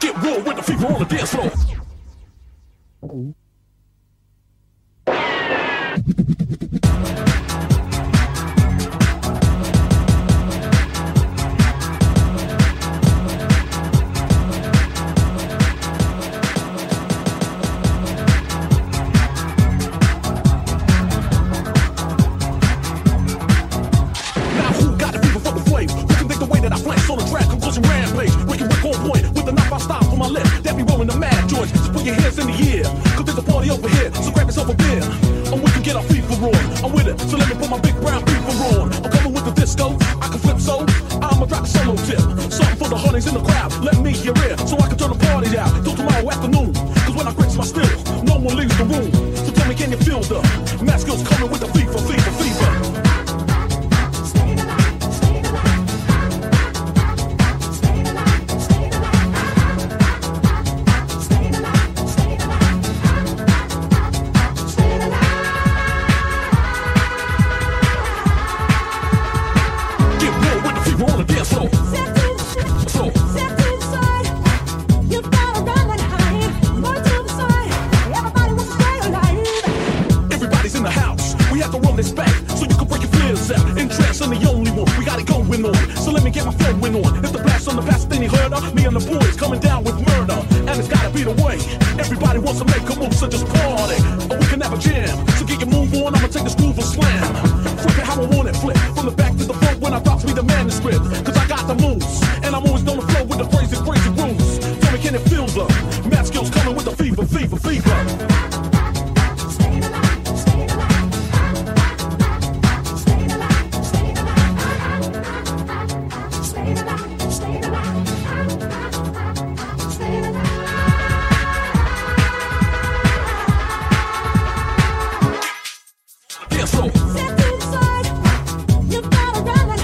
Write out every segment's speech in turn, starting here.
Get real with the fever on the dance floor. around, around.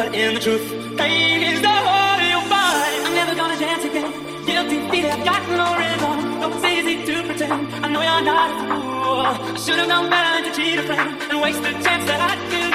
But in the truth. Pain is the whole you find. I'm never gonna dance again. Guilty feet have got no rhythm. No, it's easy to pretend. I know you're not a fool. I should have known better than to cheat a friend and waste the chance that I do.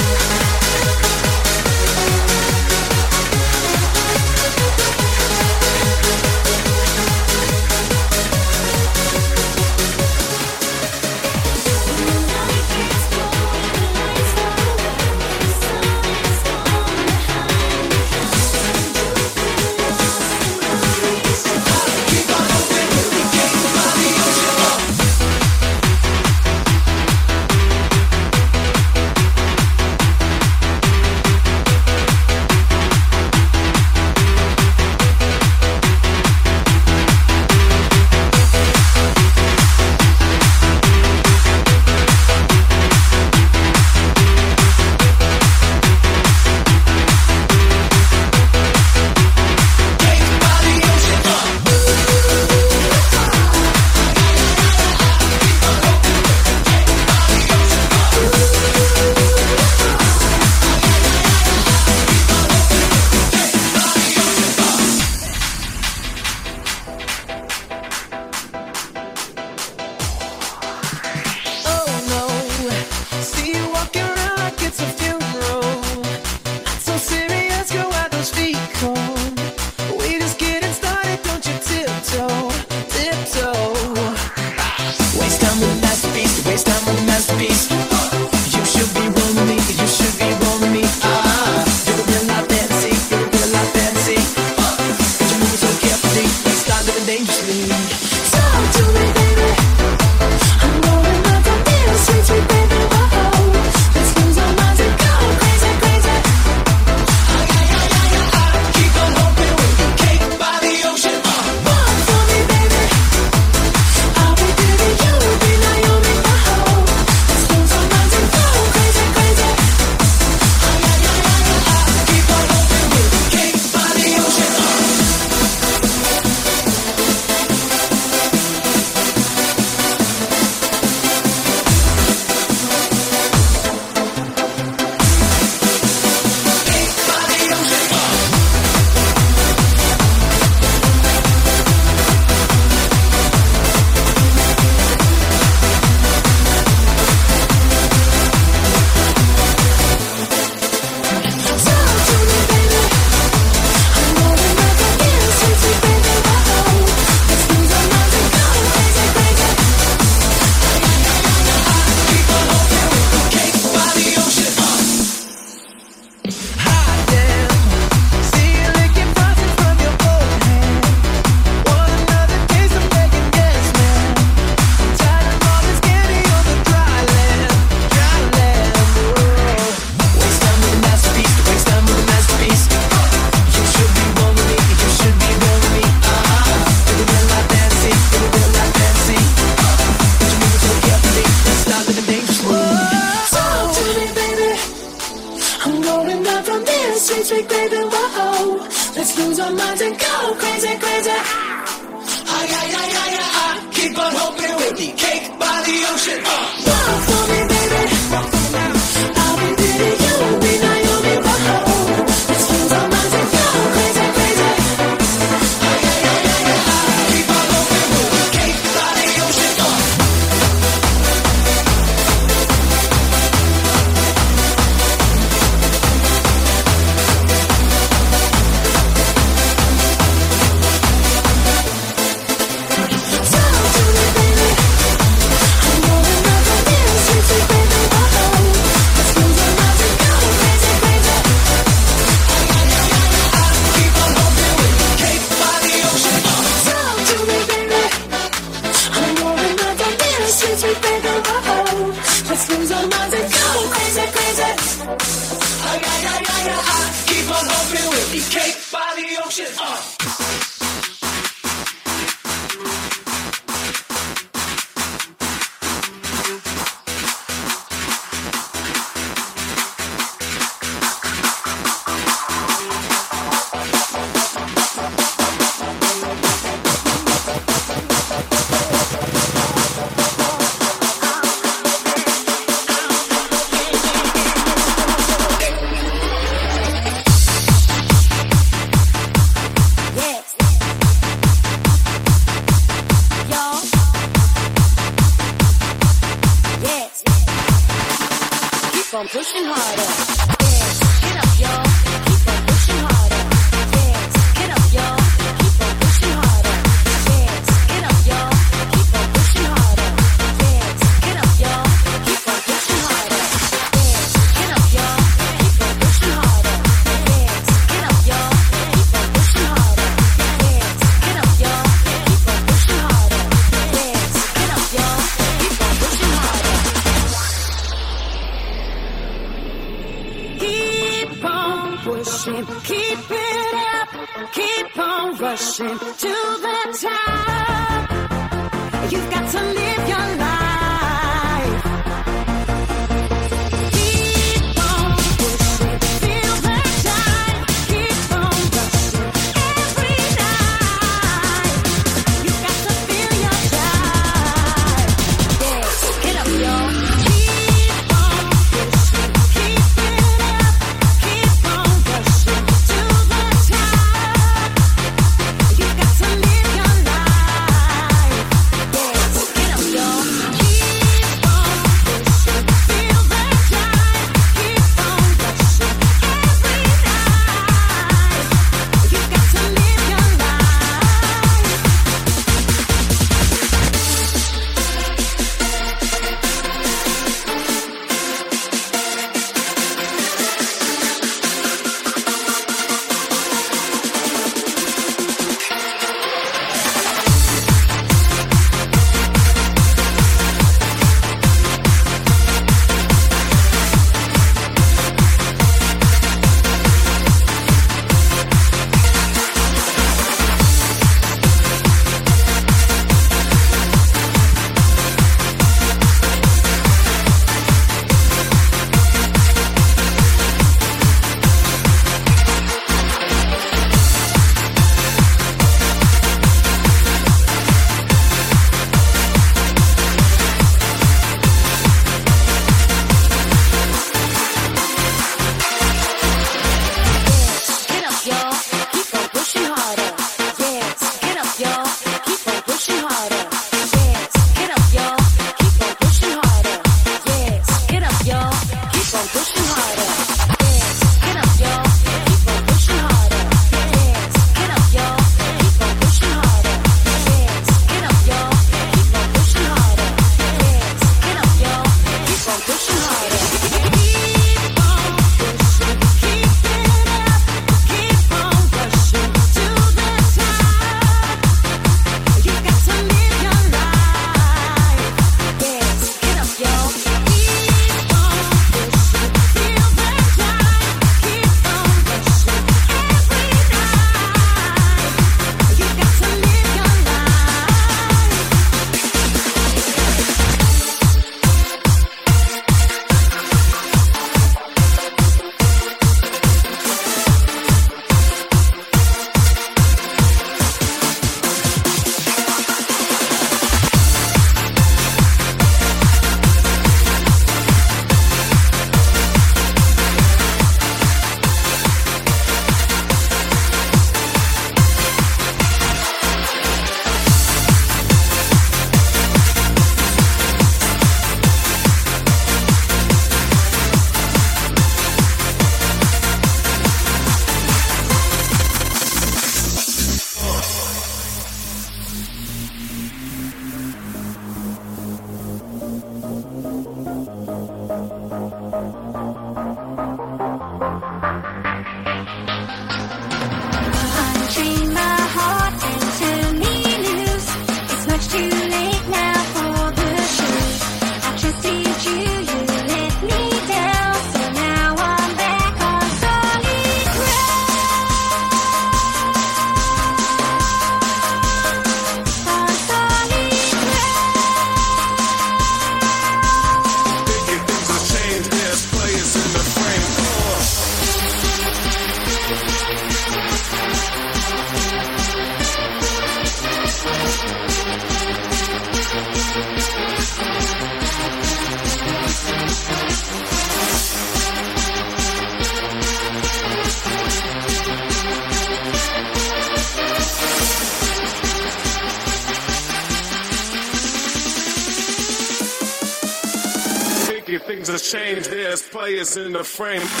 Players in the frame.